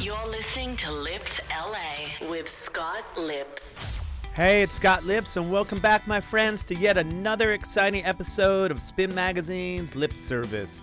You're listening to Lipps LA with Scott Lipps. Hey, it's Scott Lipps, and welcome back, my friends, to yet another exciting episode of Spin Magazine's Lipps Service.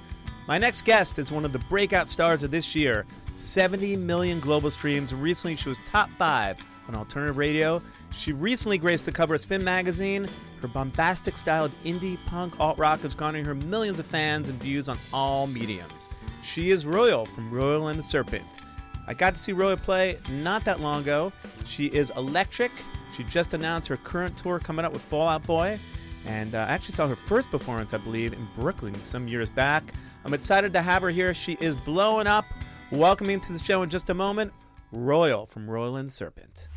My next guest is one of the breakout stars of this year 70 million global streams. Recently, she was top five on alternative radio. She recently graced the cover of Spin Magazine. Her bombastic style of indie punk alt rock is garnering her millions of fans and views on all mediums. She is Royal from Royal and the Serpent. I got to see Royal play not that long ago. She is electric. She just announced her current tour coming up with Fall Out Boy. And uh, I actually saw her first performance, I believe, in Brooklyn some years back. I'm excited to have her here. She is blowing up. Welcoming to the show in just a moment, Royal from Royal and Serpent.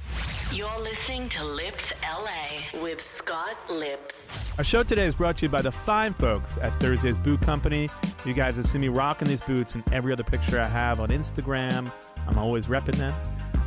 You're listening to Lipps LA with Scott Lipps. Our show today is brought to you by the fine folks at Thursday's Boot Company. You guys have seen me rocking these boots in every other picture I have on Instagram. I'm always repping them.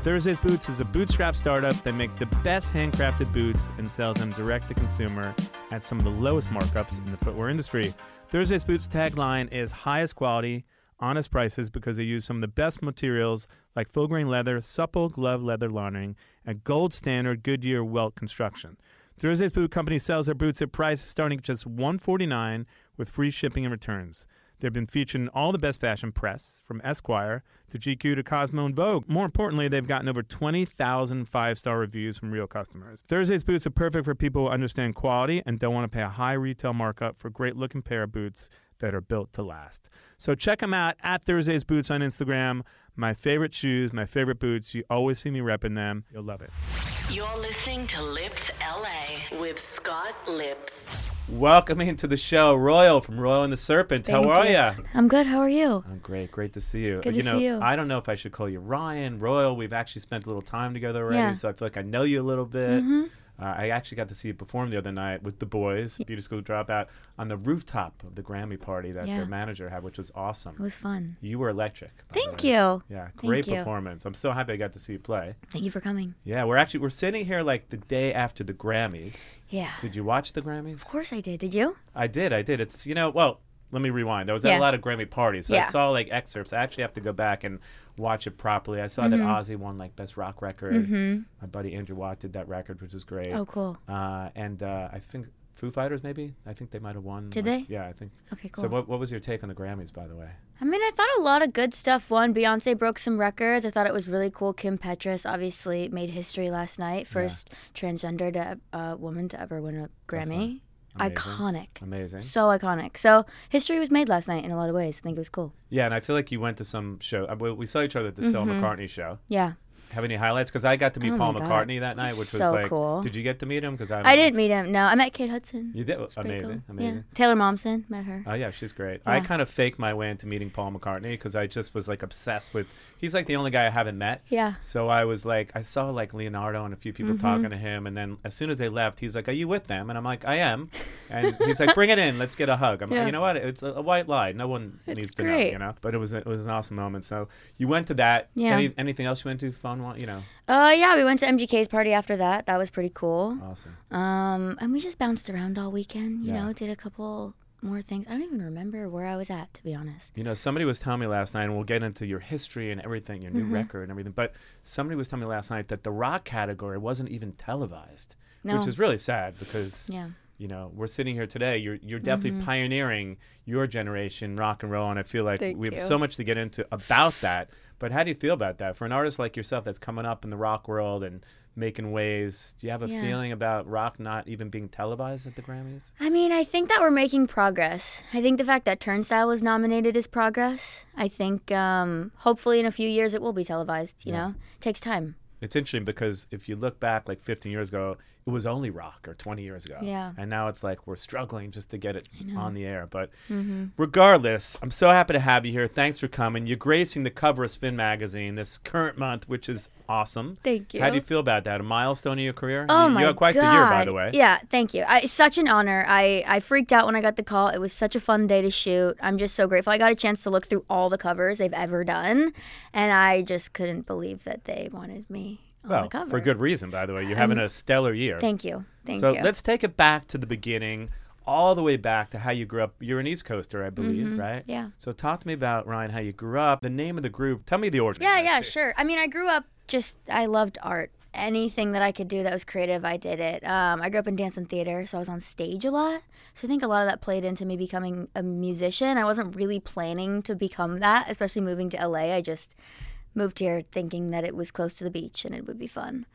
Thursday's Boots is a bootstrap startup that makes the best handcrafted boots and sells them direct to consumer at some of the lowest markups in the footwear industry. Thursday's Boots tagline is highest quality, honest prices because they use some of the best materials like full grain leather, supple glove leather lining, and gold standard Goodyear welt construction. Thursday's Boot Company sells their boots at prices starting at just 149 with free shipping and returns. They've been featured in all the best fashion press, from Esquire to GQ to Cosmo and Vogue. More importantly, they've gotten over 20,000 five star reviews from real customers. Thursday's boots are perfect for people who understand quality and don't want to pay a high retail markup for a great looking pair of boots that are built to last. So check them out at Thursday's Boots on Instagram. My favorite shoes, my favorite boots. You always see me repping them. You'll love it. You're listening to Lipps LA with Scott Lipps. Welcome into the show, Royal from Royal and the Serpent. How are you. you? I'm good. How are you? I'm great. Great to see you. Good you to know, see you. I don't know if I should call you Ryan, Royal. We've actually spent a little time together already, Yeah. so I feel like I know you a little bit. Mhm. Uh, I actually got to see you perform the other night with the boys, Beauty School Dropout, on the rooftop of the Grammy party that Yeah. their manager had, which was awesome. It was fun. You were electric. Thank you. Yeah, Thank great you. performance. I'm so happy I got to see you play. Thank you for coming. Yeah, we're actually we're sitting here like the day after the Grammys. Yeah. Did you watch the Grammys? Of course I did. Did you? I did. I did. It's you know well. Let me rewind. I was at Yeah. a lot of Grammy parties, so I saw like excerpts. I actually have to go back and watch it properly. I saw that Ozzy won like best rock record. Mhm. My buddy Andrew Watt did that record, which is great. Oh, cool. Uh, and uh, I think Foo Fighters maybe. I think they might have won. Did like- they? Yeah, I think. Okay, So cool. what what was your take on the Grammys, by the way? I mean, I thought a lot of good stuff won. Beyonce broke some records. I thought it was really cool. Kim Petras obviously made history last night. First transgender to, uh, woman to ever win a Grammy. Amazing. Iconic. Amazing. So iconic. So history was made last night in a lot of ways. I think it was cool. Yeah, and I feel like you went to some show. uh, we- saw each other at the Stella Mhm. McCartney show. Yeah. Have any highlights? Because I got to meet Oh Paul my God. McCartney that night, which was So like, cool. did you get to meet him? Because I, I didn't meet him. No, I met Kate Hudson. You did. It's pretty Amazing, cool. amazing. Yeah. Taylor Momsen met her. Oh yeah, she's great. I Yeah. kind of faked my way into meeting Paul McCartney because I just was like obsessed with. He's like the only guy I haven't met. Yeah. So I was like, I saw like Leonardo and a few people Mhm. talking to him, and then as soon as they left, he's like, "Are you with them?" And I'm like, "I am." And he's like, "Bring it in, let's get a hug." I'm Yeah. like, you know what? It's a, a white lie. No one needs to know, great. you know. But it was a, it was an awesome moment. So you went to that. Yeah. Any, anything else you went to? Fun one, you know. Uh, yeah, we went to MGK's party after that. That was pretty cool. Awesome. Um, and we just bounced around all weekend. You Yeah. know, did a couple more things. I don't even remember where I was at, to be honest. You know, somebody was telling me last night, and we'll get into your history and everything, your new Mhm. record and everything. But somebody was telling me last night that the rock category wasn't even televised, No. which is really sad because Yeah. You know we're sitting here today. You're you're definitely Mhm. pioneering your generation rock and roll, and I feel like Thank we have you. so much to get into about that. But how do you feel about that for an artist like yourself that's coming up in the rock world and making waves? Do you have a Yeah. feeling about rock not even being televised at the Grammys? I mean, I think that we're making progress. I think the fact that Turnstile was nominated is progress. I think um, hopefully in a few years it will be televised. You Yeah. know, it takes time. It's interesting because if you look back like 15 years ago, it was only rock or 20 years ago. Yeah. And now it's like we're struggling just to get it on the air. But Mm-hmm. regardless, I'm so happy to have you here. Thanks for coming. You're gracing the cover of Spin Magazine this current month, which is awesome. Thank you. How do you. feel about that? A milestone in your career? Oh you, my you had quite god! the year, by the way. Yeah, thank you. I, it's such an honor. I I freaked out when I got the call. It was such a fun day to shoot. I'm just so grateful. I got a chance to look through all the covers they've ever done, and I just couldn't believe that they wanted me Well, for good reason, by the way. You're having a stellar year. Thank you. Thank so you. let's take it back to the beginning, all the way back to how you grew up. You're an East Coaster, I believe, right? Mm-hmm. Yeah. So talk to me about Ryan, how you grew up, the name of the group. Tell me the origin. Yeah, yeah, sure. I mean, I grew up just I loved art. Anything that I could do that was creative, I did it. Um, I grew up in dance and theater, so I was on stage a lot. So I think a lot of that played into me becoming a musician. I wasn't really planning to become that, especially moving to LA. I just moved here thinking that it was close to the beach and it would be fun.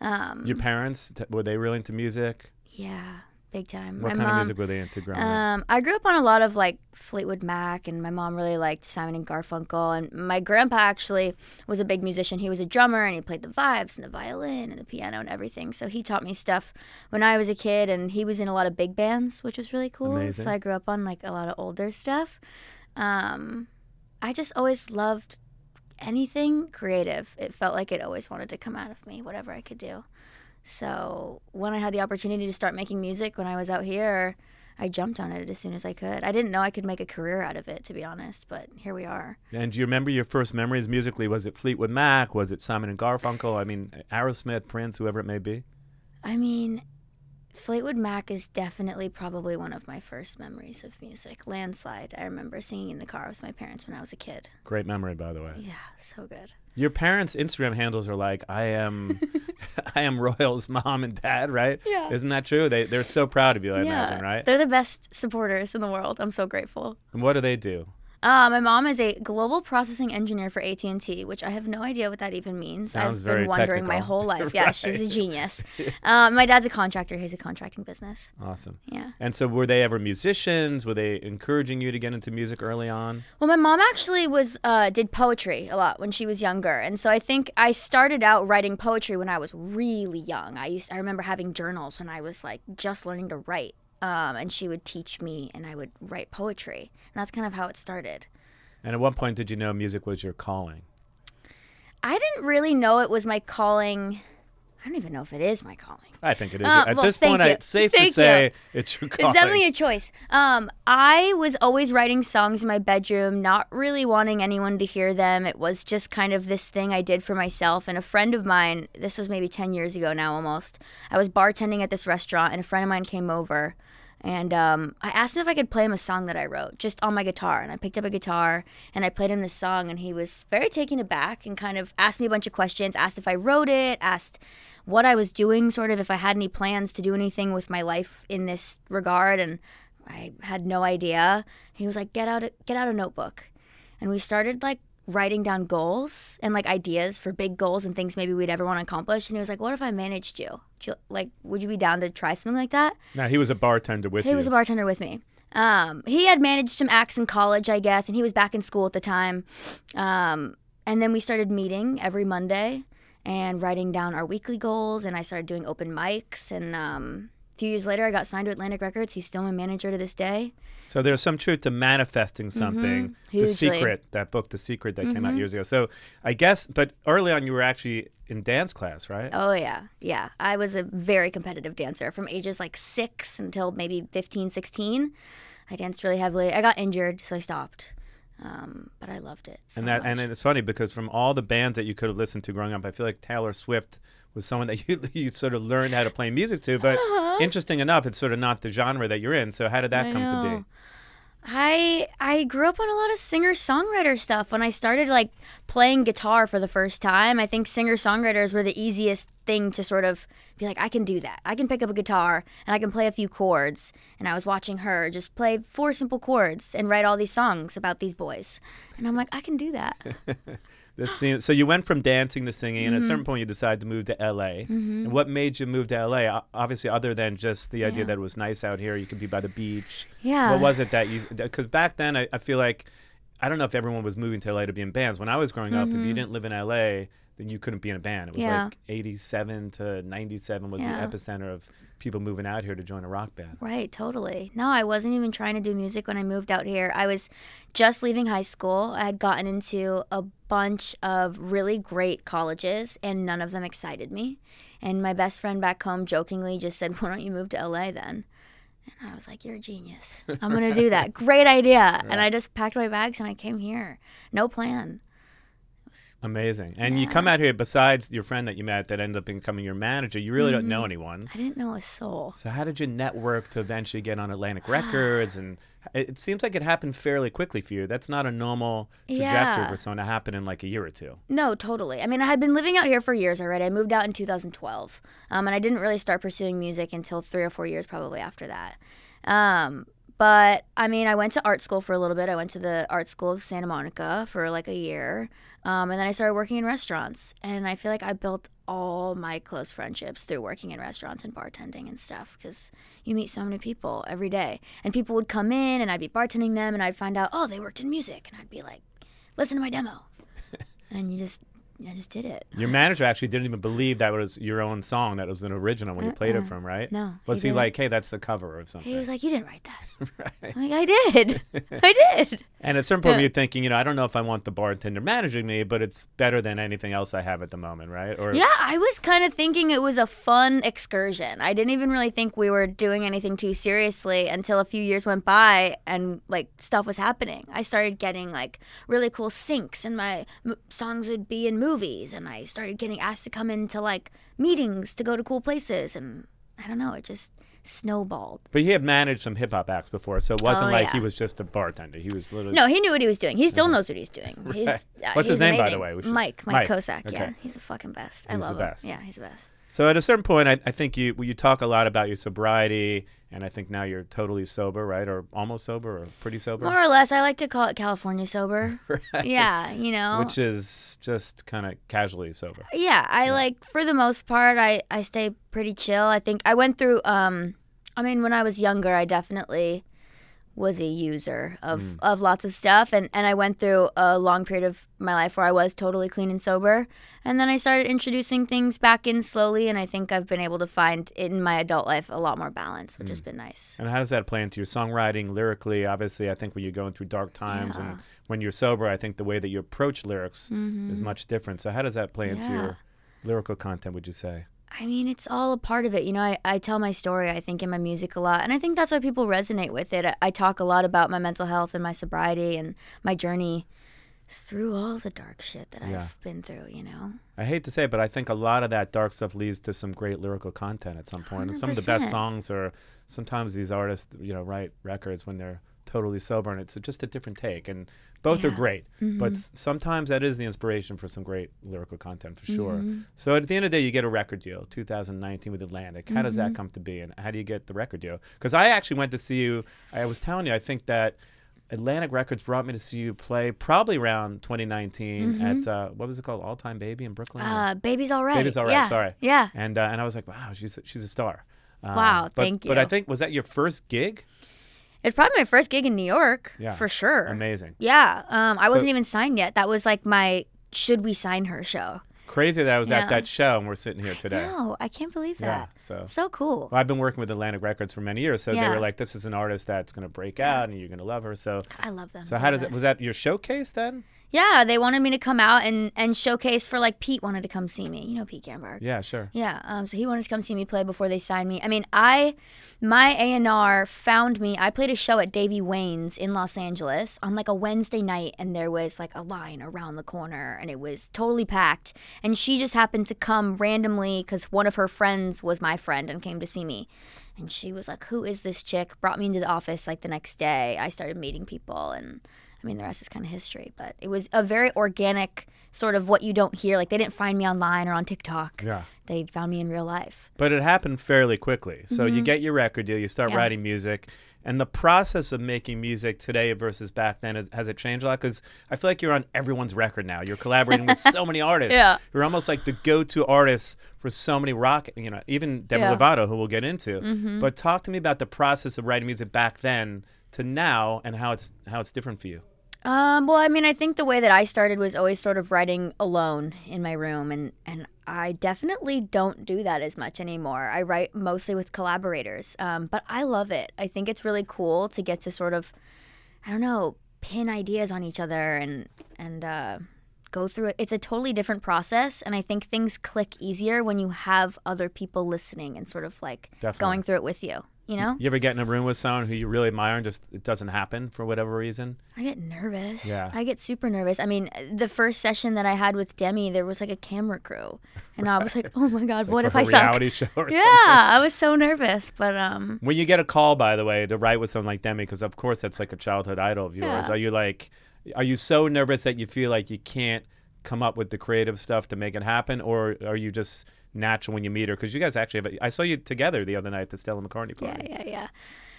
Um, Your parents, t- were they really into music? yeah, big time. What My kind of music were they into growing up? Um, I grew up on a lot of like Fleetwood Mac, and my mom really liked Simon and Garfunkel. And my grandpa actually was a big musician. He was a drummer, and he played the vibes and the violin and the piano and everything. So he taught me stuff when I was a kid, and he was in a lot of big bands, which was really cool. Amazing. So I grew up on like a lot of older stuff. Um, I just always loved anything creative. It felt like it always wanted to come out of me, whatever I could do. So when I had the opportunity to start making music when I was out here, I jumped on it as soon as I could. I didn't know I could make a career out of it, to be honest, but here we are. and do you remember your first memories musically? Was it Fleetwood Mac? Was it Simon and Garfunkel? I mean, Aerosmith, Prince, whoever it may be? I mean, Fleetwood Mac is definitely probably one of my first memories of music. Landslide. I remember singing in the car with my parents when I was a kid. Great memory, by the way. Yeah, so good. Your parents' Instagram handles are like, I am, I am Royal's mom and dad, right? Yeah. Isn't that true? They they're so proud of you, I imagine, right? They're the best supporters in the world. I'm so grateful. And what do they do? Uh, my mom is a global processing engineer for AT&T, which I have no idea what that even means. Sounds I've very been wondering my whole life. Yeah, she's a genius. um, my dad's a contractor. He's a contracting business. Awesome. Yeah. And so, were they ever musicians? Were they encouraging you to get into music early on? Well, my mom actually was uh, did poetry a lot when she was younger, and so I think I started out writing poetry when I was really young. I used I remember having journals when I was like just learning to write, um, and she would teach me, and I would write poetry, and that's kind of how it started. And at what point did you know music was your calling? I didn't really know it was my calling. I don't even know if it is my calling. I think it is. Uh, at well, this thank point, you. it's safe to say you. it's your calling. It's definitely a choice. Um, I was always writing songs in my bedroom, not really wanting anyone to hear them. It was just kind of this thing I did for myself. And a friend of mine, this was maybe 10 years ago now almost, I was bartending at this restaurant, and a friend of mine came over. And um, I asked him if I could play him a song that I wrote just on my guitar. And I picked up a guitar and I played him this song. And he was very taken aback and kind of asked me a bunch of questions, asked if I wrote it, asked what I was doing, sort of if I had any plans to do anything with my life in this regard. And I had no idea. He was like, "Get out, a, get out a notebook," and we started like writing down goals and like ideas for big goals and things maybe we'd ever want to accomplish. And he was like, "What if I managed you? You like, would you be down to try something like that?" Now he was a bartender with me. He you. was a bartender with me. Um, he had managed some acts in college, I guess, and he was back in school at the time. Um, and then we started meeting every Monday and writing down our weekly goals. And I started doing open mics. And um, few years later, I got signed to Atlantic Records. He's still my manager to this day. So there's some truth to manifesting something. The Mm-hmm. Hugely. Mm-hmm. Secret, that book, The Secret, that came out years ago. So I guess, but early on, you were actually in dance class, right? Oh, yeah. Yeah. I was a very competitive dancer from ages like six until maybe 15, 16. I danced really heavily. I got injured, so I stopped. Um, but I loved it. So and that, much. and it's funny because from all the bands that you could have listened to growing up, I feel like Taylor Swift was someone that you you sort of learned how to play music to. But interesting enough, it's sort of not the genre that you're in. So how did that Uh-huh. I come to be? I I grew up on a lot of singer songwriter stuff. When I started like playing guitar for the first time, I think singer songwriters were the easiest thing to sort of be like, I can do that. I can pick up a guitar and I can play a few chords. And I was watching her just play four simple chords and write all these songs about these boys. And I'm like, I can do that. This seems, so you went from dancing to singing, and at a Mm-hmm. certain point you decided to move to LA. And what made you move to LA? Obviously, other than just the idea Yeah. that it was nice out here, you could be by the beach. Yeah. What was it that you? Because back then, I, I feel like I don't know if everyone was moving to LA to be in bands. When I was growing up, if you didn't live in LA, then you couldn't be in a band. It was Mm-hmm. Yeah. like 87 to 97 was Yeah. the epicenter of people moving out here to join a rock band. Right, totally. No, I wasn't even trying to do music when I moved out here. I was just leaving high school. I had gotten into a bunch of really great colleges, and none of them excited me. And my best friend back home jokingly just said, Why don't you move to LA then? And I was like, You're a genius. I'm going to do that. Great idea. And I just packed my bags and I came here. No plan. Amazing. And you come out here, besides your friend that you met that ended up becoming your manager, you really don't know anyone. I didn't know a soul. So how did you network to eventually get on Atlantic Records? And it it seems like it happened fairly quickly for you. That's not a normal trajectory Yeah. for someone to happen in like a year or two. No, totally. I mean, I had been living out here for years already. I moved out in 2012, um, and I didn't really start pursuing music until three or four years probably after that. Um, but I mean, I went to art school for a little bit. I went to the art school of Santa Monica for like a year, um, and then I started working in restaurants. And I feel like I built all my close friendships through working in restaurants and bartending and stuff because you meet so many people every day. And people would come in, and I'd be bartending them, and I'd find out, oh, they worked in music, and I'd be like, listen to my demo and you just I just did it. Your manager actually didn't even believe that was your own song, that was an original when you played it uh-uh. from, right? Uh-uh. No, Was he he, like, hey, that's the cover of something? He was like, "You didn't write that." right. I'm like, "I did. I did." And at a certain point, Yeah. you're thinking, you know, I don't know if I want the bartender managing me, but it's better than anything else I have at the moment, right? Or Yeah, I was kind of thinking it was a fun excursion. I didn't even really think we were doing anything too seriously until a few years went by and like stuff was happening. I started getting like really cool syncs and my m- songs would be in movies and I started getting asked to come into like meetings to go to cool places and I don't know, it just snowballed. But he had managed some hip hop acts before, so it wasn't Oh, like yeah. he was just a bartender. He was literally No, he knew what he was doing. He still knows what he's doing. He's, uh, What's his name, by the amazing. way? Should- Mike, Mike, Mike. Kosak. Yeah, he's the fucking best. He's I the love best. him. Yeah, he's the best. So at a certain point, I, I think you you talk a lot about your sobriety, and I think now you're totally sober, right, or almost sober, or pretty sober, More or less, I like to call it California sober. Yeah, you know. which is just kind of casually sober. yeah, I like for the most part, I I stay pretty chill. I think I went through. Um, I mean, when I was younger, I definitely was a user of, Mm. of lots of stuff and, and I went through a long period of my life where I was totally clean and sober. And then I started introducing things back in slowly and I think I've been able to find in my adult life a lot more balance, which has been nice. And how does that play into your songwriting, lyrically? Obviously, I think when you're going through dark times and when you're sober, I think the way that you approach lyrics is much different. So how does that play into Mm-hmm. Your lyrical content? Would you say? I mean, it's all a part of it. You know, I, I tell my story, I think, in my music a lot. And I think that's why people resonate with it. I, I talk a lot about my mental health and my sobriety and my journey through all the dark shit that Yeah. I've been through, you know? I hate to say it, but I think a lot of that dark stuff leads to some great lyrical content at some point. And some of the best songs are sometimes these artists, you know, write records when they're totally sober, and it's just a different take. And both are great, but Mm-hmm. s- sometimes that is the inspiration for some great lyrical content for sure. Mm-hmm. So at the end of the day, you get a record deal, 2019 with Atlantic. How does Mm-hmm. that come to be, and how do you get the record deal? Because I actually went to see you. I was telling you, I think that. Atlantic Records brought me to see you play probably around 2019 at uh, what was it called, All Time Baby in Brooklyn. Mm-hmm. Uh, baby's all right. Baby's all right. Yeah. Sorry. Yeah. And uh, and I was like, wow, she's she's a star. Um, Wow, but, thank you. But I think was that your first gig? It's probably my first gig in New York, Yeah. for sure. Amazing. Yeah. Um, I So- wasn't even signed yet. That was like my should we sign her show. Crazy that I was Yeah. at that show and we're sitting here today. No, I can't believe Yeah, that. so- so cool. Well, I've been working with Atlantic Records for many years, so they were like, "This is an artist that's going to break out, and you're going to love her." So, I love them. so how does it? Was that your showcase then? Yeah, they wanted me to come out and, and showcase for like Pete wanted to come see me. You know Pete Ganbarg. Yeah, sure. Yeah, um, so he wanted to come see me play before they signed me. I mean, I, my A and R found me. I played a show at Davey Wayne's in Los Angeles on like a Wednesday night, and there was like a line around the corner, and it was totally packed. And she just happened to come randomly because one of her friends was my friend and came to see me. And she was like, "Who is this chick?" Brought me into the office like the next day. I started meeting people, and I mean, the rest is kind of history. But it was a very organic sort of what you don't hear. Like they didn't find me online or on TikTok Yeah. they found me in real life. But it happened fairly quickly. So you get your record deal, you start Mm-hmm. Yeah. writing music, and the process of making music today versus back then is, has it changed a lot? Because I feel like you're on everyone's record now. You're collaborating with so many artists. Yeah. You're almost like the go-to artist for so many rock. You know, even Demi Yeah. Mm-hmm. Lovato, who we'll get into. But talk to me about the process of writing music back then to now, and how it's how it's different for you. Um, well, I mean, I think the way that I started was always sort of writing alone in my room, and and I definitely don't do that as much anymore. I write mostly with collaborators, um, but I love it. I think it's really cool to get to sort of, I don't know, pin ideas on each other and and uh, go through it. It's a totally different process, and I think things click easier when you have other people listening and sort of like Definitely. going through it with you. You know, You ever get in a room with someone who you really admire and just it doesn't happen for whatever reason? I get nervous. Yeah. I get super nervous. I mean, the first session that I had with Demi, there was like a camera crew, and I was like, "Oh my god, It's what for if I suck?" reality show or Yeah, something. I was so nervous, but um, When you get a call, by the way, to write with someone like Demi, because of course that's like a childhood idol of yours. Yeah. Are you like, are you so nervous that you feel like you can't come up with the creative stuff to make it happen, or are you just natural when you meet her? Because you guys actually have. A, I saw you together the other night at the Stella McCartney yeah, party. yeah, yeah.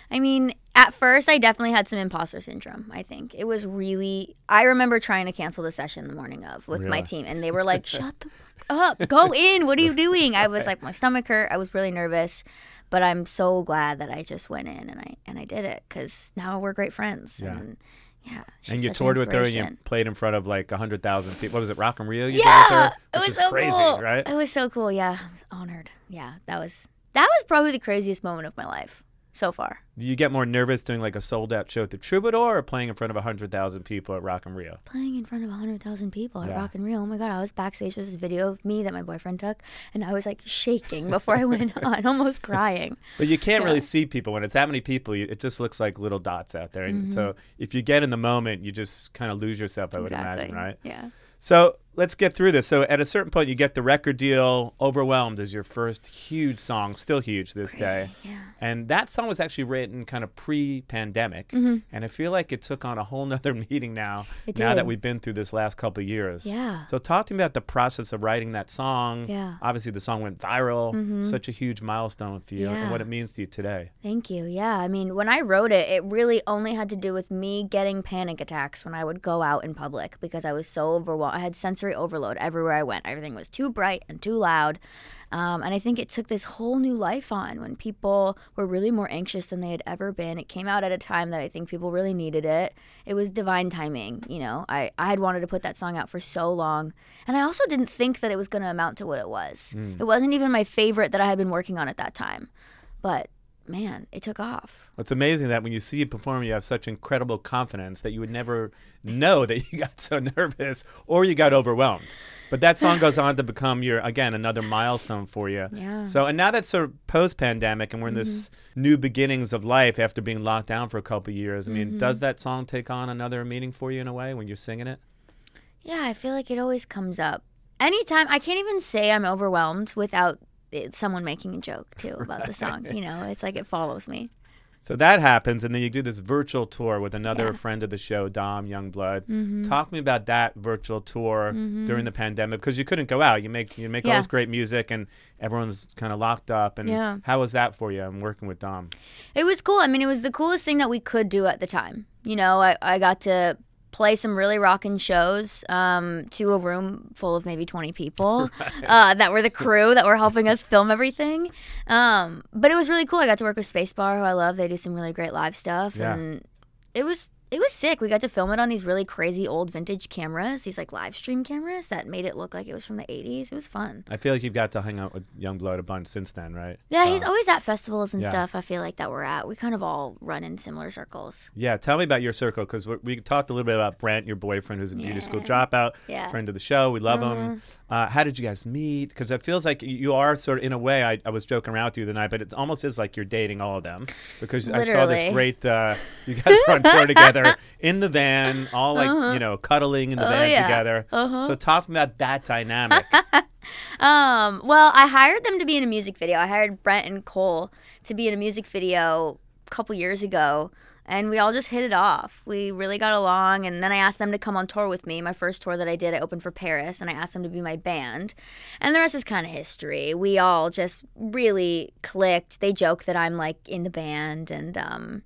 I mean, at first, I definitely had some imposter syndrome. I think it was really. I remember trying to cancel the session the morning of with my team, and they were like, "Shut the up, go in. What are you doing?" I was like, my stomach hurt. I was really nervous, but I'm so glad that I just went in and I and I did it because now we're great friends. Yeah. And, yeah. And you an toured with her and you played in front of like 100,000 people. What was it, Rock in Rio? You did with Yeah, her? it was so crazy, cool. right? It was so cool. Yeah, honored. Yeah, that was that was probably the craziest moment of my life so far. Do you get more nervous doing like a sold out show at the Troubadour or playing in front of 100,000 people at Rock in Rio? Playing in front of 100,000 people at Yeah. Rock in Rio. Oh my God, I was backstage. There's this video of me that my boyfriend took, and I was like shaking before I went on, almost crying. But you can't Yeah. really see people when it's that many people. You, it just looks like little dots out there. And so if you get in the moment, you just kind of lose yourself. I would Mm-hmm. exactly. imagine, right? Yeah. So let's get through this. So at a certain point, you get the record deal. Overwhelmed is your first huge song, still huge this day. yeah. And that song was actually written kind of pre-pandemic, and I feel like it took on a whole nother meaning now. Mm-hmm. It now that we've been through this last couple of years. Yeah. So talk to me about the process of writing that song. Yeah. Mm-hmm. Obviously, the song went viral. Such a huge milestone for you, and what it means to you today. Thank you. Yeah. I mean, when I wrote it, it really only had to do with me getting panic attacks when I would go out in public because I was so overwhelmed. I had sensory overload everywhere I went. Everything was too bright and too loud. Um, and I think it took this whole new life on when people were really more anxious than they had ever been. It came out at a time that I think people really needed it. It was divine timing. You know, I, I had wanted to put that song out for so long. And I also didn't think that it was going to amount to what it was. It wasn't even my favorite that I had been working on at that time. But man, it took off. It's amazing that when you see you perform, you have such incredible confidence that you would never know that you got so nervous or you got overwhelmed. But that song goes on to become your again another milestone for you. Yeah. Mm-hmm. So and now that's sort of post pandemic and we're in this new beginnings of life after being locked down for a couple of years. I mean, Mm-hmm. does that song take on another meaning for you in a way when you're singing it? Yeah, I feel like it always comes up. Anytime, I can't even say I'm overwhelmed without it, someone making a joke too about the song. You know, it's like it follows me. So that happens, and then you do this virtual tour with another Yeah. Mm-hmm. friend of the show, Dom Yungblud. Talk to me about that virtual tour during the pandemic because you couldn't go out. You make you make all this great music, and everyone's kind of locked up. And Yeah. how was that for you? I'm working with Dom. It was cool. I mean, it was the coolest thing that we could do at the time. You know, I, I got to play some really rocking shows um, to a room full of maybe 20 people uh, that were the crew that were helping us film everything. Um, but it was really cool. I got to work with Spacebar, who I love. They do some really great live stuff. Yeah. And it was. It was sick. We got to film it on these really crazy old vintage cameras, these like live stream cameras that made it look like it was from the 80s. It was fun. I feel like you've got to hang out with Yungblud a bunch since then, right? Yeah, he's always at festivals and yeah. stuff. I feel like that we're at. We kind of all run in similar circles. Yeah, tell me about your circle because we talked a little bit about Brent, your boyfriend, who's a beauty school dropout, Yeah. Mm-hmm. friend of the show. We love him. Uh, how did you guys meet? Because it feels like you are sort of, in a way, I, I was joking around with you the night, but it almost is like you're dating all of them because I saw this great, uh, you guys were on tour together in the van, all like, you know, cuddling in the Oh, van yeah. together. So talk to me about that dynamic. Um, well, I hired them to be in a music video. I hired Brent and Cole to be in a music video a couple years ago, and we all just hit it off. We really got along, and then I asked them to come on tour with me. My first tour that I did, I opened for Paris, and I asked them to be my band. And the rest is kind of history. We all just really clicked. They joke that I'm like in the band, and um,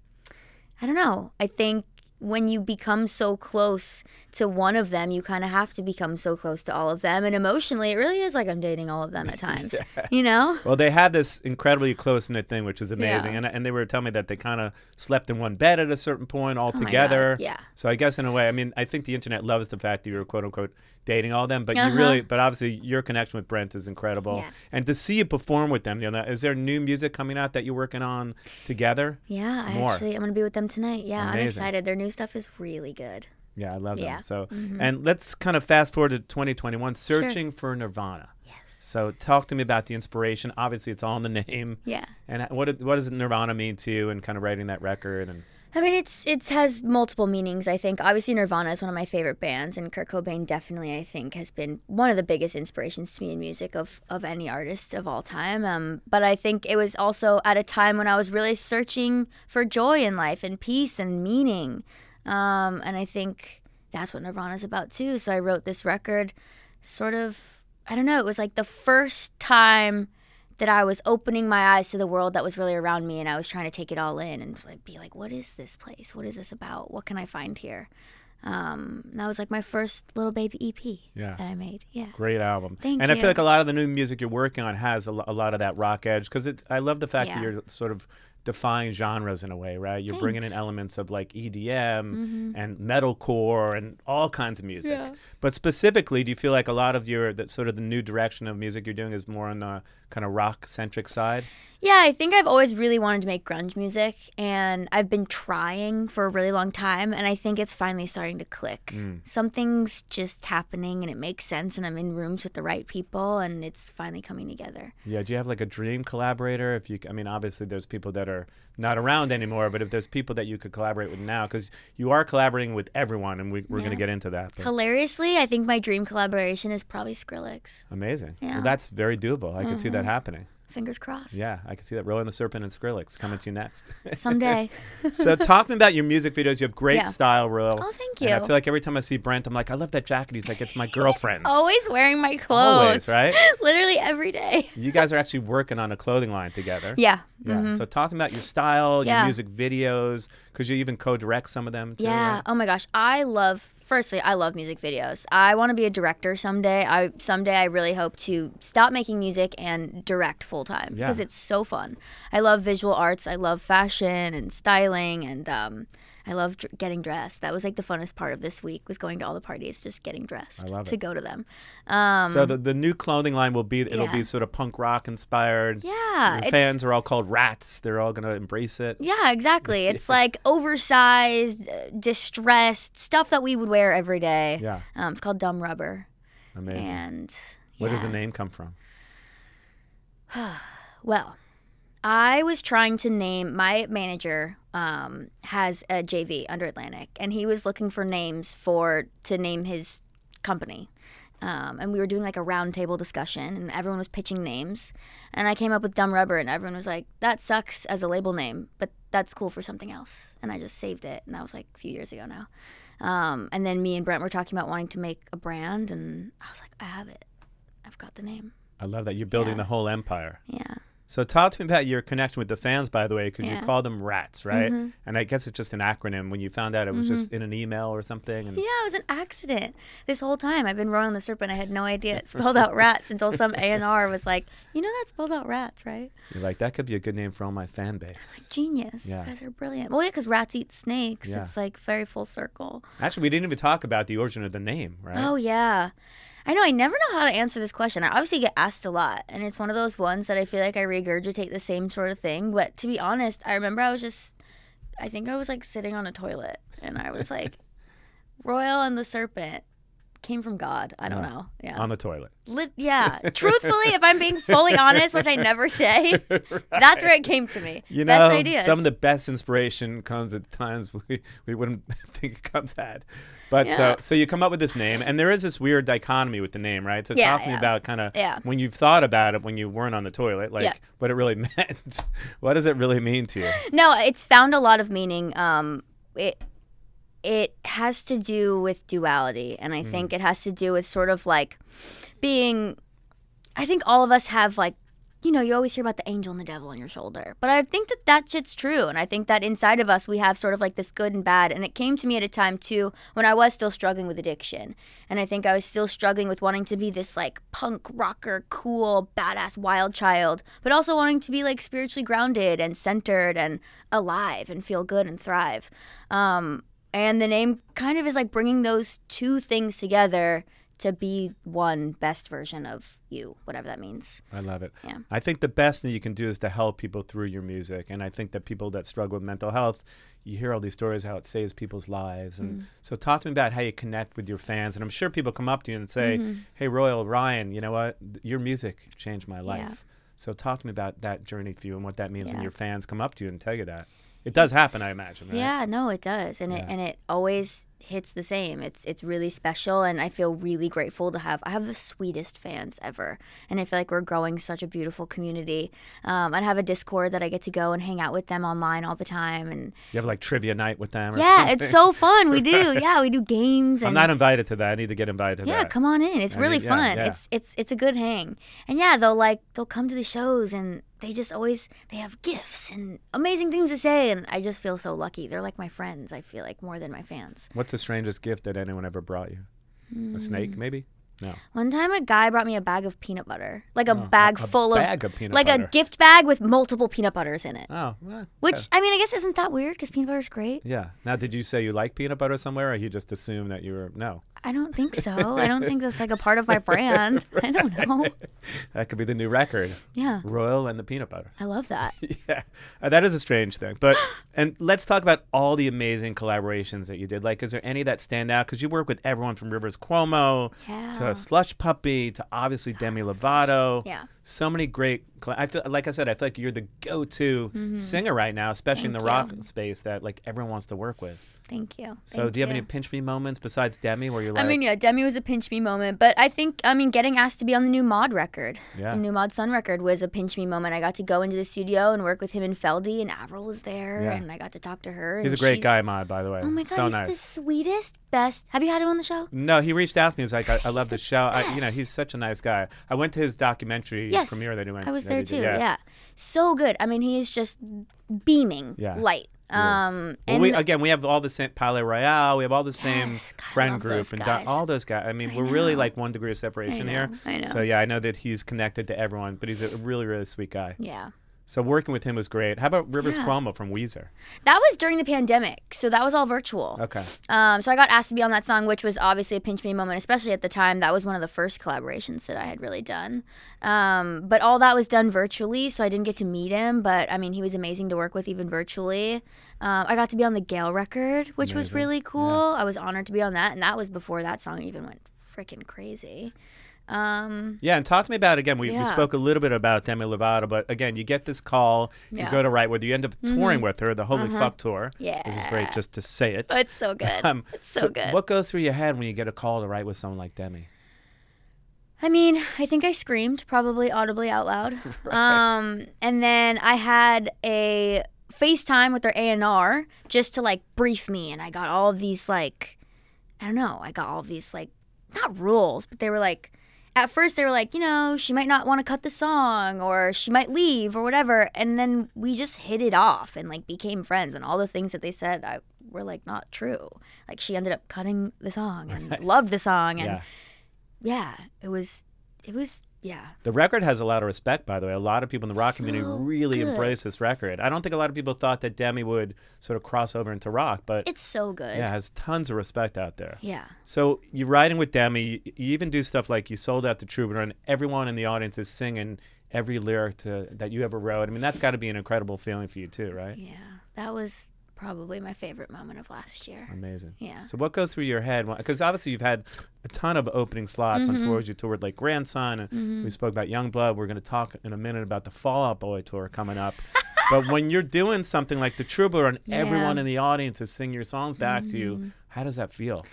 I don't know. I think when you become so close to one of them, you kind of have to become so close to all of them. And emotionally, it really is like I'm dating all of them at times. You know? Well, they have this incredibly close knit thing, which is amazing. Yeah. And, and they were telling me that they kind of slept in one bed at a certain point all Oh together. Yeah. So I guess in a way, I mean, I think the internet loves the fact that you're quote unquote dating all of them, but you Uh-huh. really, but obviously your connection with Brent is incredible. Yeah. And to see you perform with them, you know, is there new music coming out that you're working on together? Yeah, I More. actually I'm gonna be with them tonight. Yeah, I'm Amazing. excited. Their new stuff is really good. Yeah, I love them. Yeah. Mm-hmm. So, and let's kind of fast forward to 2021, searching for Nirvana. Yes. So, talk to me about the inspiration. Obviously, it's all in the name. Yeah. And what what does Nirvana mean to you, and kind of writing that record? And I mean, it's it has multiple meanings. I think obviously Nirvana is one of my favorite bands, and Kurt Cobain definitely I think has been one of the biggest inspirations to me in music of of any artist of all time. Um, but I think it was also at a time when I was really searching for joy in life and peace and meaning, um, and I think that's what Nirvana is about too. So I wrote this record, sort of I don't know. It was like the first time that I was opening my eyes to the world that was really around me, and I was trying to take it all in and like be like, "What is this place? What is this about? What can I find here?" Um, that was like my first little baby EP Yeah. that I made. Yeah, great album. Thank and I feel like a lot of the new music you're working on has a, a lot of that rock edge because it. I love the fact that you're sort of defying genres in a way, right? You're bringing in Mm-hmm. elements of like EDM and metalcore and all kinds of music. But specifically, do you feel like a lot of your that sort of the new direction of music you're doing is more on the kind of rock centric side? yeah. I think I've always really wanted to make grunge music, and I've been trying for a really long time, and I think it's finally starting to click. Something's just happening, and it makes sense, and I'm in rooms with the right people, and it's finally coming together. Yeah. Do you have like a dream collaborator? If you, I mean, obviously there's people that are not around anymore, but if there's people that you could collaborate with now, because you are collaborating with everyone, and we, we're going to get into that. but- Hilariously, I think my dream collaboration is probably Skrillex. Amazing. Yeah. Mm-hmm. that's very doable. I can see that Mm. happening. Fingers crossed. Yeah, I can see that. Royal and the Serpent and Skrillex coming to you next. Someday. so, talk to me about your music videos. You have great Yeah. style, Royal. Oh, thank And I feel like every time I see Brent, I'm like, I love that jacket. He's like, it's my girlfriend's. Always wearing my clothes. Always, right? Literally every day. You guys are actually working on a clothing line together. Yeah. Yeah. Mm-hmm. So, talk to me about your style, your Yeah. music videos, because you even co direct some of them, too. Yeah. right? Oh my gosh. I love firstly, I love music videos. I want to be a director someday. I someday I really hope to stop making music and direct full time because Yeah. it's so fun. I love visual arts. I love fashion and styling and um I love dr- getting dressed. That was like the funnest part of this week was going to all the parties, just getting dressed to go to them. Um, so, the, the new clothing line will be, it'll be sort of punk rock inspired. yeah, fans are all called rats. They're all going to embrace it. Yeah, exactly. It's like oversized, uh, distressed stuff that we would wear every day. Yeah. Um, it's called dumb rubber. Amazing. And Where does the name come from? Well, I was trying to name my manager um, has a JV under Atlantic, and he was looking for names for to name his company. Um, and we were doing like a roundtable discussion, and everyone was pitching names. And I came up with Dumb Rubber, and everyone was like, "That sucks as a label name, but that's cool for something else." And I just saved it, and that was like a few years ago now. Um, and then me and Brent were talking about wanting to make a brand, and I was like, "I have it. I've got the name." I love that. You're building Yeah. the whole empire. Yeah. So talk to me about your connection with the fans, by the way, because you Yeah. Mm-hmm. call them rats, right? And I guess it's just an acronym. When you found out it was just in an email or something, and Yeah, it was an accident. This whole time I've been Royal and the Serpent. I had no idea it spelled out rats until some A and R was like, "You know that spelled out rats, right?" you're like, that could be a good name for all my fan base. Genius. Yeah. You guys are brilliant. Well, yeah, because rats eat snakes. Yeah. It's like very full circle. Actually, we didn't even talk about the origin of the name, right? Oh yeah. I know. I never know how to answer this question. I obviously get asked a lot, and it's one of those ones that I feel like I regurgitate the same sort of thing. But to be honest, I remember I was just, I think I was like sitting on a toilet, and I was like, "Royal and the Serpent." Came from God. I don't know. Yeah. On the toilet. Lit- yeah. Truthfully, if I'm being fully honest, which I never say, that's where it came to me. You know, ideas. some of the best inspiration comes at times we, we wouldn't think it comes at. But so Yeah. so you come up with this name, and there is this weird dichotomy with the name, right? So Yeah, talk to me yeah. about kind of Yeah. when you've thought about it when you weren't on the toilet, like what it really meant. what does it really mean to you? No, it's found a lot of meaning. Um, it it has to do with duality, and I think it has to do with sort of like being. I think all of us have like you know, you always hear about the angel and the devil on your shoulder. But I think that that shit's true. And I think that inside of us, we have sort of like this good and bad. And it came to me at a time, too, when I was still struggling with addiction. And I think I was still struggling with wanting to be this like punk rocker, cool, badass, wild child, but also wanting to be like spiritually grounded and centered and alive and feel good and thrive. Um, and the name kind of is like bringing those two things together to be one best version of you, whatever that means. I love it. Yeah. I think the best thing you can do is to help people through your music. And I think that people that struggle with mental health, you hear all these stories how it saves people's lives. Mm. And so talk to me about how you connect with your fans. And I'm sure people come up to you and say, Mm-hmm. Hey, Royal, Ryan, you know what? Your music changed my life. Yeah. So talk to me about that journey for you and what that means when your fans come up to you and tell you that. It does happen, I imagine, right? Yeah, no, it does, and it and it always hits the same. It's it's really special, and I feel really grateful to have. I have the sweetest fans ever, and I feel like we're growing such a beautiful community. Um, I have a Discord that I get to go and hang out with them online all the time, and You have like trivia night with them. Or yeah, something. it's so fun. We do, yeah, we do games. And I'm not invited to that. I need to get invited to yeah, that. come on in. It's I really yeah, fun. yeah. It's it's it's a good hang. And yeah, they'll like they'll come to the shows and they just always they have gifts and amazing things to say and I just feel so lucky. They're like my friends, I feel like more than my fans. What's the strangest gift that anyone ever brought you? A Mm. snake, maybe? No. One time a guy brought me a bag of peanut butter. Like a Oh, bag a full bag of, peanut like butter. a gift bag with multiple peanut butters in it. Oh, well, Which okay. I mean, I guess isn't that weird cuz peanut butter's great? Yeah. Now, did you say you like peanut butter somewhere, or you just assume that you were no? I don't think so. I don't think that's like a part of my brand. I don't know. That could be the new record, Yeah. Royal and the peanut butter. I love that. yeah, Uh, that is a strange thing. But and let's talk about all the amazing collaborations that you did. Like, is there any that stand out? Because you work with everyone from Rivers Cuomo Yeah. to Slush Puppy to obviously Demi Lovato. Yeah. So many great. I feel like I said. I feel like you're the go-to singer right now, especially in the Mm-hmm. Rock space that like everyone wants to work with. Thank you. So, Thank do you have any pinch me moments besides Demi where you're like, I mean, yeah, Demi was a pinch me moment, but I think, I mean, getting asked to be on the new Mod record, Yeah. the new Mod Sun record was a pinch me moment. I got to go into the studio and work with him and Feldy, and Avril was there, Yeah. and I got to talk to her. he's a great guy, Mod, by the way. Oh my God, so he's nice. the sweetest, best. Have you had him on the show? No, he reached out to me. He's like, I, I love the, the show. I, you know, he's such a nice guy. I went to his documentary Yes. premiere that he went. I was there too, yeah. So good. I mean, he is just beaming Yeah. light. Um, Well, and we again, we have all the same Palaye Royale. We have all the same Yes, God, friend group and do- all those guys. I mean, I we're really like one degree of separation know, here. I know. So yeah, I know that he's connected to everyone, but he's a really, really sweet guy. yeah. So working with him was great. How about Rivers Yeah. Cuomo from Weezer? That was during the pandemic, so that was all virtual. Okay. Um, so I got asked to be on that song, which was obviously a pinch me moment, especially at the time. That was one of the first collaborations that I had really done. Um, but all that was done virtually, so I didn't get to meet him. But I mean, he was amazing to work with, even virtually. Um, I got to be on the Gayle record, which was really cool. I was honored to be on that, and that was before that song even went freaking crazy. Um, Yeah, and talk to me about again. We, we spoke a little bit about Demi Lovato, but again, you get this call, you Yeah. Mm-hmm. go to write with, her. you end up touring with her, the Holy Fuck tour. Yeah. Which is great just to say it. it's so good. Um, it's so, good. What goes through your head when you get a call to write with someone like Demi? I mean, I think I screamed probably audibly out loud. Um, and then I had a FaceTime with their A&R just to like brief me and I got all of these like I don't know, I got all of these like not rules, but they were like at first they were like, you know, she might not want to cut the song or she might leave or whatever. And then we just hit it off and like became friends and all the things that they said I were like not true. Like she ended up cutting the song and loved the song and Yeah. yeah, it was, it was, yeah. The record has a lot of respect, by the way. A lot of people in the rock community really good. embrace this record. I don't think a lot of people thought that Demi would sort of cross over into rock, but It's so good. yeah, it has tons of respect out there. Yeah. So you're writing with Demi. You, you even do stuff like you sold out the Troubadour, and everyone in the audience is singing every lyric to, that you ever wrote. I mean, that's got to be an incredible feeling for you too, right? Yeah. That was probably my favorite moment of last year. Amazing. Yeah. So what goes through your head? Because obviously you've had a ton of opening slots Mm-hmm. on tours. You toured like Grandson, and we spoke about Yungblud. We're going to talk in a minute about the Fall Out Boy tour coming up. but when you're doing something like the Troubadour and everyone Yeah. Mm-hmm. in the audience is singing your songs back to you, how does that feel?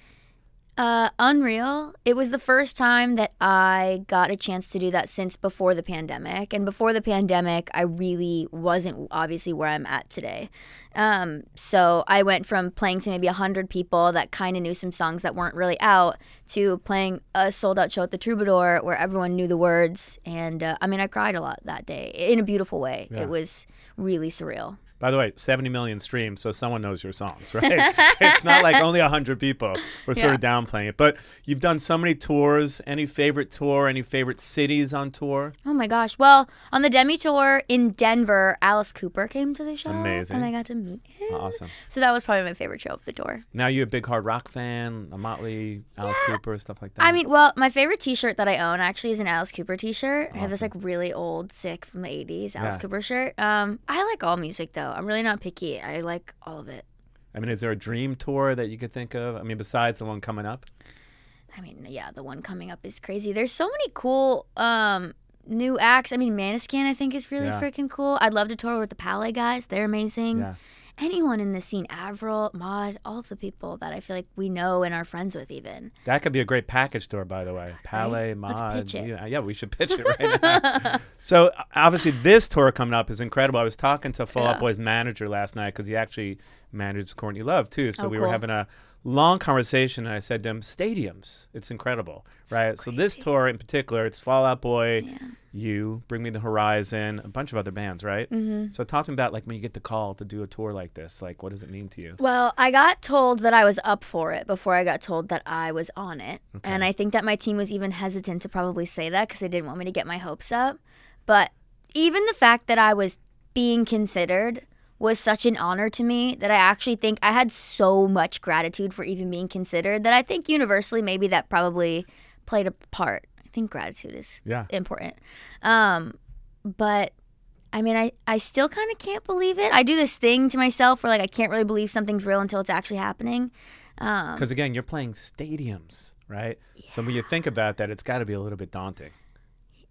Uh, unreal. It was the first time that I got a chance to do that since before the pandemic. And before the pandemic, I really wasn't obviously where I'm at today. Um, so I went from playing to maybe 100 people that kind of knew some songs that weren't really out to playing a sold out show at the Troubadour where everyone knew the words. And uh, I mean, I cried a lot that day in a beautiful way. Yeah. It was really surreal. By the way, 70 million streams, so someone knows your songs, right? it's not like only 100 people. We're sort of downplaying it. But you've done so many tours. Any favorite tour? Any favorite cities on tour? Oh my gosh. Well, on the Demi tour in Denver, Alice Cooper came to the show. Amazing. And I got to meet him. Awesome. So that was probably my favorite show of the tour. Now you're a big hard rock fan, a Motley, Alice Cooper, stuff like that. I mean, well, my favorite T-shirt that I own actually is an Alice Cooper T-shirt. I have this like really old, sick from the '80s Alice Yeah. Cooper shirt. Um, I like all music though. I'm really not picky. I like all of it. I mean, is there a dream tour that you could think of? I mean, besides the one coming up? I mean, yeah, the one coming up is crazy. There's so many cool um new acts. I mean, Måneskin I think is really Yeah. freaking cool. I'd love to tour with the Palaye guys. They're amazing. Yeah. Anyone in the scene, Avril, Mod, all of the people that I feel like we know and are friends with, even. That could be a great package tour, by the way. Palaye, Mod. Yeah, yeah, we should pitch it right now. so obviously, this tour coming up is incredible. I was talking to Fall Out Yeah. Boy's manager last night because he actually managed Courtney Love too. So Oh, we were having a long conversation, and I said to him, "Stadiums, it's incredible, right?" So this tour in particular, it's Fall Out Boy, you, Bring Me the Horizon, a bunch of other bands, right? Mm-hmm. So talk to me about like when you get the call to do a tour like this. Like, what does it mean to you? Well, I got told that I was up for it before I got told that I was on it. And I think that my team was even hesitant to probably say that because they didn't want me to get my hopes up. But even the fact that I was being considered was such an honor to me that I actually think I had so much gratitude for even being considered that I think universally maybe that probably played a part. I think gratitude is Yeah. important. Um, but I mean, I, I still kind of can't believe it. I do this thing to myself where like I can't really believe something's real until it's actually happening. Um, Because again, you're playing stadiums, right? So when you think about that, it's got to be a little bit daunting.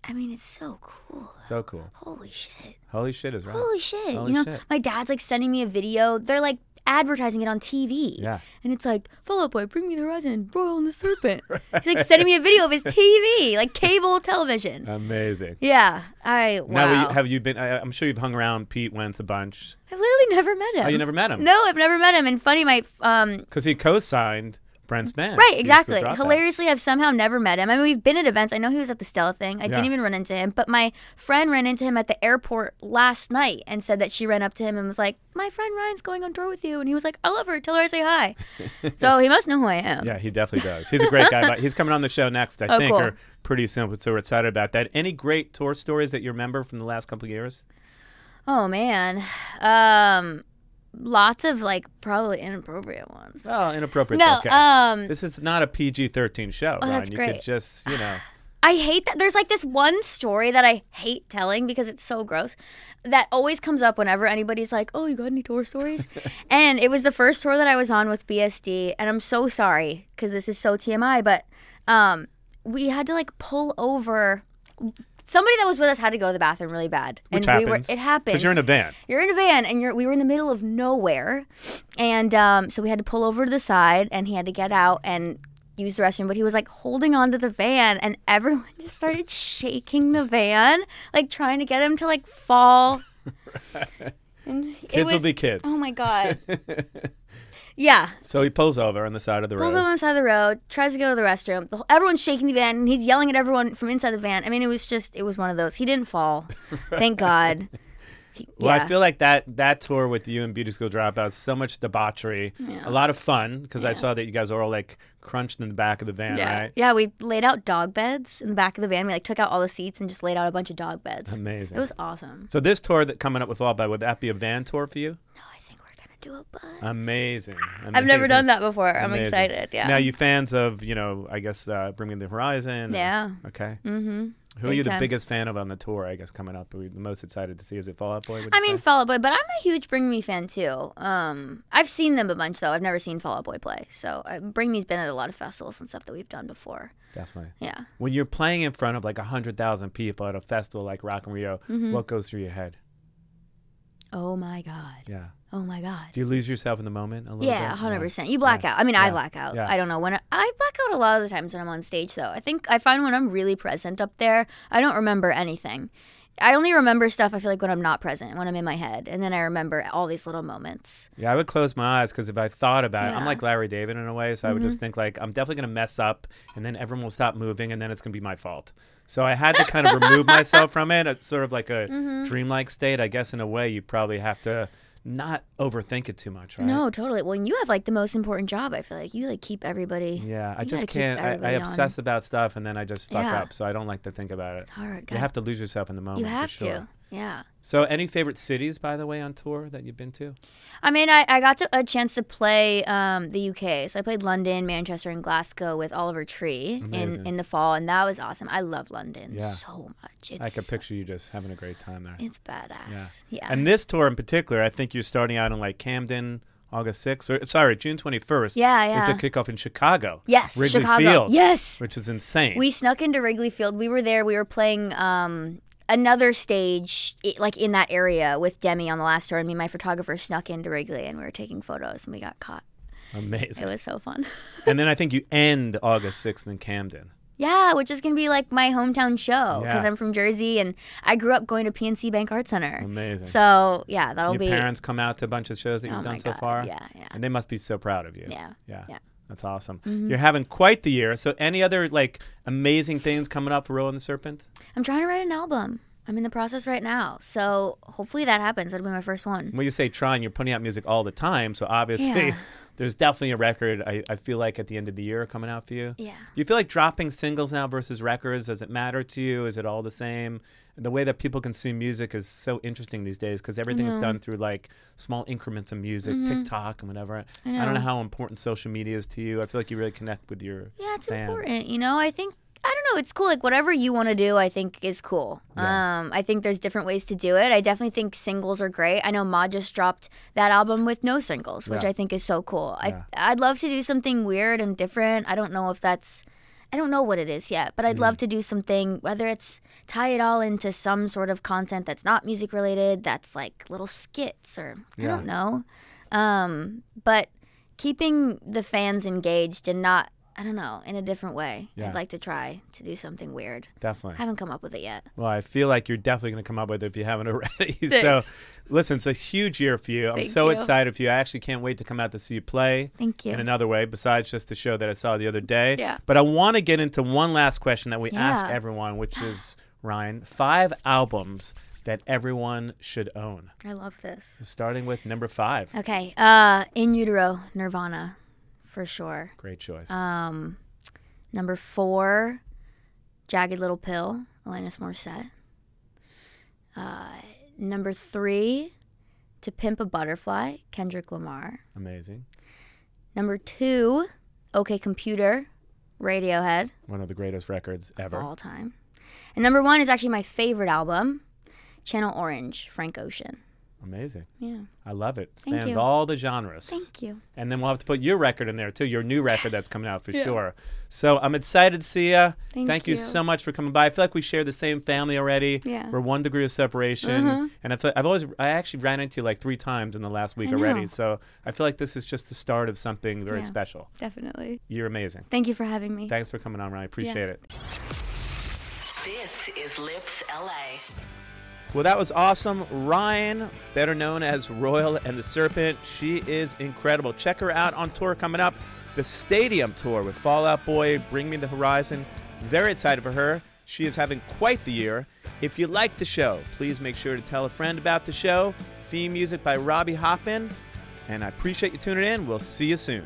I mean, it's so cool. So cool. Holy shit. Holy shit is right. Holy shit. Holy you know, shit. my dad's like sending me a video. They're like advertising it on TV. Yeah. And it's like, Fall Out Boy, bring me the horizon, Royal and the Serpent. He's like sending me a video of his TV, like cable television. Amazing. yeah. I, wow. Now, you, have you been? I, I'm sure you've hung around Pete Wentz a bunch I've literally never met him. Oh, you never met him? No, I've never met him. And funny, my, um, because he co-signed Brent's band. Right, exactly. Hilariously, I've somehow never met him. I mean, we've been at events. I know he was at the Stella thing. I Yeah. didn't even run into him, but my friend ran into him at the airport last night and said that she ran up to him and was like, "My friend Ryan's going on tour with you," and he was like, "I love her. Tell her I say hi." so he must know who I am. Yeah, he definitely does. He's a great guy. but he's coming on the show next. I Oh, think cool. are pretty simple. So we're excited about that. Any great tour stories that you remember from the last couple of years? Oh man, um, lots of like probably inappropriate ones. Well, inappropriate. no, okay. um, this is not a PG-13 show, Oh, Ron. that's You could great. just, you know. I hate that. There's like this one story that I hate telling because it's so gross. That always comes up whenever anybody's like, "Oh, you got any tour stories?" and it was the first tour that I was on with BSD, and I'm so sorry because this is so TMI, but um, we had to like pull over. Somebody that was with us had to go to the bathroom really bad, Which and we were. happens. It happens Because you're in a van. you're in a van and you're we were in the middle of nowhere and um, so we had to pull over to the side and he had to get out and use the restroom but he was like holding onto the van and everyone just started shaking the van like trying to get him to like fall And it Kids will be kids. oh my god yeah So he pulls over on the side of the road. pulls road. over on the side of the road tries to go to the restroom the, whole- everyone's shaking the van and he's yelling at everyone from inside the van i mean it was just it was one of those he didn't fall thank god He- Well, yeah. I feel like that that tour with you and Beauty School Dropouts, so much debauchery, a lot of fun because I saw that you guys were all like crunched in the back of the van, Yeah. right? Yeah, we laid out dog beds in the back of the van. We like took out all the seats and just laid out a bunch of dog beds. Amazing. It was awesome. So this tour that coming up with All By, would that be a van tour for you? No, I think we're gonna do a bus. Amazing. I've never done that before. I'm excited. Yeah. Now, you fans of, you know, I guess uh, Bring Me the Horizon? or- Yeah. Okay. mm-hmm. Who are you the time. biggest fan of on the tour, I guess, coming up? Are we the most excited to see? Is it Fall Out Boy? I mean, say? Fall Out Boy, but I'm a huge Bring Me fan too. Um, I've seen them a bunch though. I've never seen Fall Out Boy play. So uh, Bring Me's been at a lot of festivals and stuff that we've done before. Definitely. Yeah. When you're playing in front of like 100,000 people at a festival like Rock in Rio, Mm-hmm. what goes through your head? Oh my god. Yeah. Oh my god. Do you lose yourself in the moment a little Yeah, bit? hundred percent. You black Yeah. out. I mean, I Yeah. black out. Yeah. I don't know when I, I black out a lot of the times when I'm on stage. Though I think I find when I'm really present up there, I don't remember anything. I only remember stuff. I feel like when I'm not present, when I'm in my head, and then I remember all these little moments. Yeah, I would close my eyes because if I thought about it, I'm Mm-hmm. like Larry David in a way. So I would just think like I'm definitely gonna mess up, and then everyone will stop moving, and then it's gonna be my fault. So I had to kind of remove myself from it. It's sort of like a Mm-hmm. dreamlike state. I guess in a way, you probably have to not overthink it too much, right? No, totally. Well, you have like the most important job. I feel like you like keep everybody. Yeah, I just can't. I, I everybody on. obsess about stuff, and then I just fuck Yeah. up. So I don't like to think about it. It's hard. You have to lose yourself in the moment. You have for sure. to. Yeah. So, any favorite cities, by the way, on tour that you've been to? I mean, I, I got to, a chance to play um, the UK. So I played London, Manchester, and Glasgow with Oliver Tree Amazing. in, in the fall, and that was awesome. I love London Yeah. so much. It's I could so- picture you just having a great time there. It's badass. Yeah. And this tour in particular, I think you're starting out in like Camden, August 6th, or sorry, June 21st. Yeah, yeah. Is the kickoff in Chicago. yes, Wrigley Chicago. Field. Yes. Which is insane. We snuck into Wrigley Field. We were there. We were playing um, another stage, i- like in that area with Demi on the last tour. And me and my photographer snuck into Wrigley and we were taking photos and we got caught. Amazing. It was so fun. and then I think you end August 6th in Camden. Yeah, which is gonna be like my hometown show because Yeah. I'm from Jersey and I grew up going to PNC Bank Art Center. Amazing. So yeah, that'll Your be. Your parents come out to a bunch of shows that Oh you've done so far? yeah, yeah. And they must be so proud of you. Yeah, Yeah. yeah. That's awesome. Mm-hmm. You're having quite the year. So, any other like amazing things coming up for Royal and the Serpent? I'm trying to write an album. I'm in the process right now, so hopefully that happens. That'll be my first one. When you say trying, you're putting out music all the time. So, obviously, Yeah. there's definitely a record, I, I feel like, at the end of the year coming out for you. Yeah. Do you feel like dropping singles now versus records? Does it matter to you? Is it all the same? The way that people consume music is so interesting these days because everything is done through like small increments of music, TikTok and whatever. I, don't know Mm-hmm. how important social media is to you. I feel like you really connect with your Yeah, it's fans. important. You know, I think I. It's cool. Like whatever you want to do, I think is cool. Um, I think there's different ways to do it. I definitely think singles are great. I know Ma just dropped that album with no singles, which Yeah. I think is so cool. Yeah. I I'd love to do something weird and different. I don't know if that's I don't know what it is yet, but I'd Mm. love to do something whether it's tie it all into some sort of content that's not music related, that's like little skits or I Yeah. don't know. Um, but keeping the fans engaged and not I don't know, in a different way. Yeah. I'd like to try to do something weird. Definitely. Haven't come up with it yet. Well, I feel like you're definitely going to come up with it if you haven't already. so, listen, it's a huge year for you. I'm Thank so you. excited for you. I actually can't wait to come out to see you play. Thank you. In another way, besides just the show that I saw the other day. Yeah. But I want to get into one last question that we ask everyone, which is Ryan, five albums that everyone should own. I love this. Starting with number five. Okay. Uh In Utero, Nirvana, for sure. Great choice. Um number four, Jagged Little Pill, Alanis Morissette. Uh number three, To Pimp a Butterfly, Kendrick Lamar. Amazing. Number two, OK Computer, Radiohead. One of the greatest records ever. of all time. And number one is actually my favorite album, Channel Orange, Frank Ocean. Amazing. Yeah. I love it. Thank Spans you. all the genres. Thank you. And then we'll have to put your record in there too, your new record that's coming out for sure. So I'm excited to see you. Thank you. you. so much for coming by. I feel like we share the same family already. Yeah. We're one degree of separation. Uh-huh. And I feel, I've always, I actually ran into you like three times in the last week I already. know. So I feel like this is just the start of something very Yeah. special. Definitely. You're amazing. Thank you for having me. Thanks for coming on, Ryan. I appreciate it. This is Lipps LA. Well, that was awesome. Ryan, better known as Royal and the Serpent, she is incredible. Check her out on tour coming up. The Stadium Tour with Fall Out Boy, Bring Me the Horizon. Very excited for her. She is having quite the year. If you like the show, please make sure to tell a friend about the show. Theme music by Robbie Hoppin. And I appreciate you tuning in. We'll see you soon.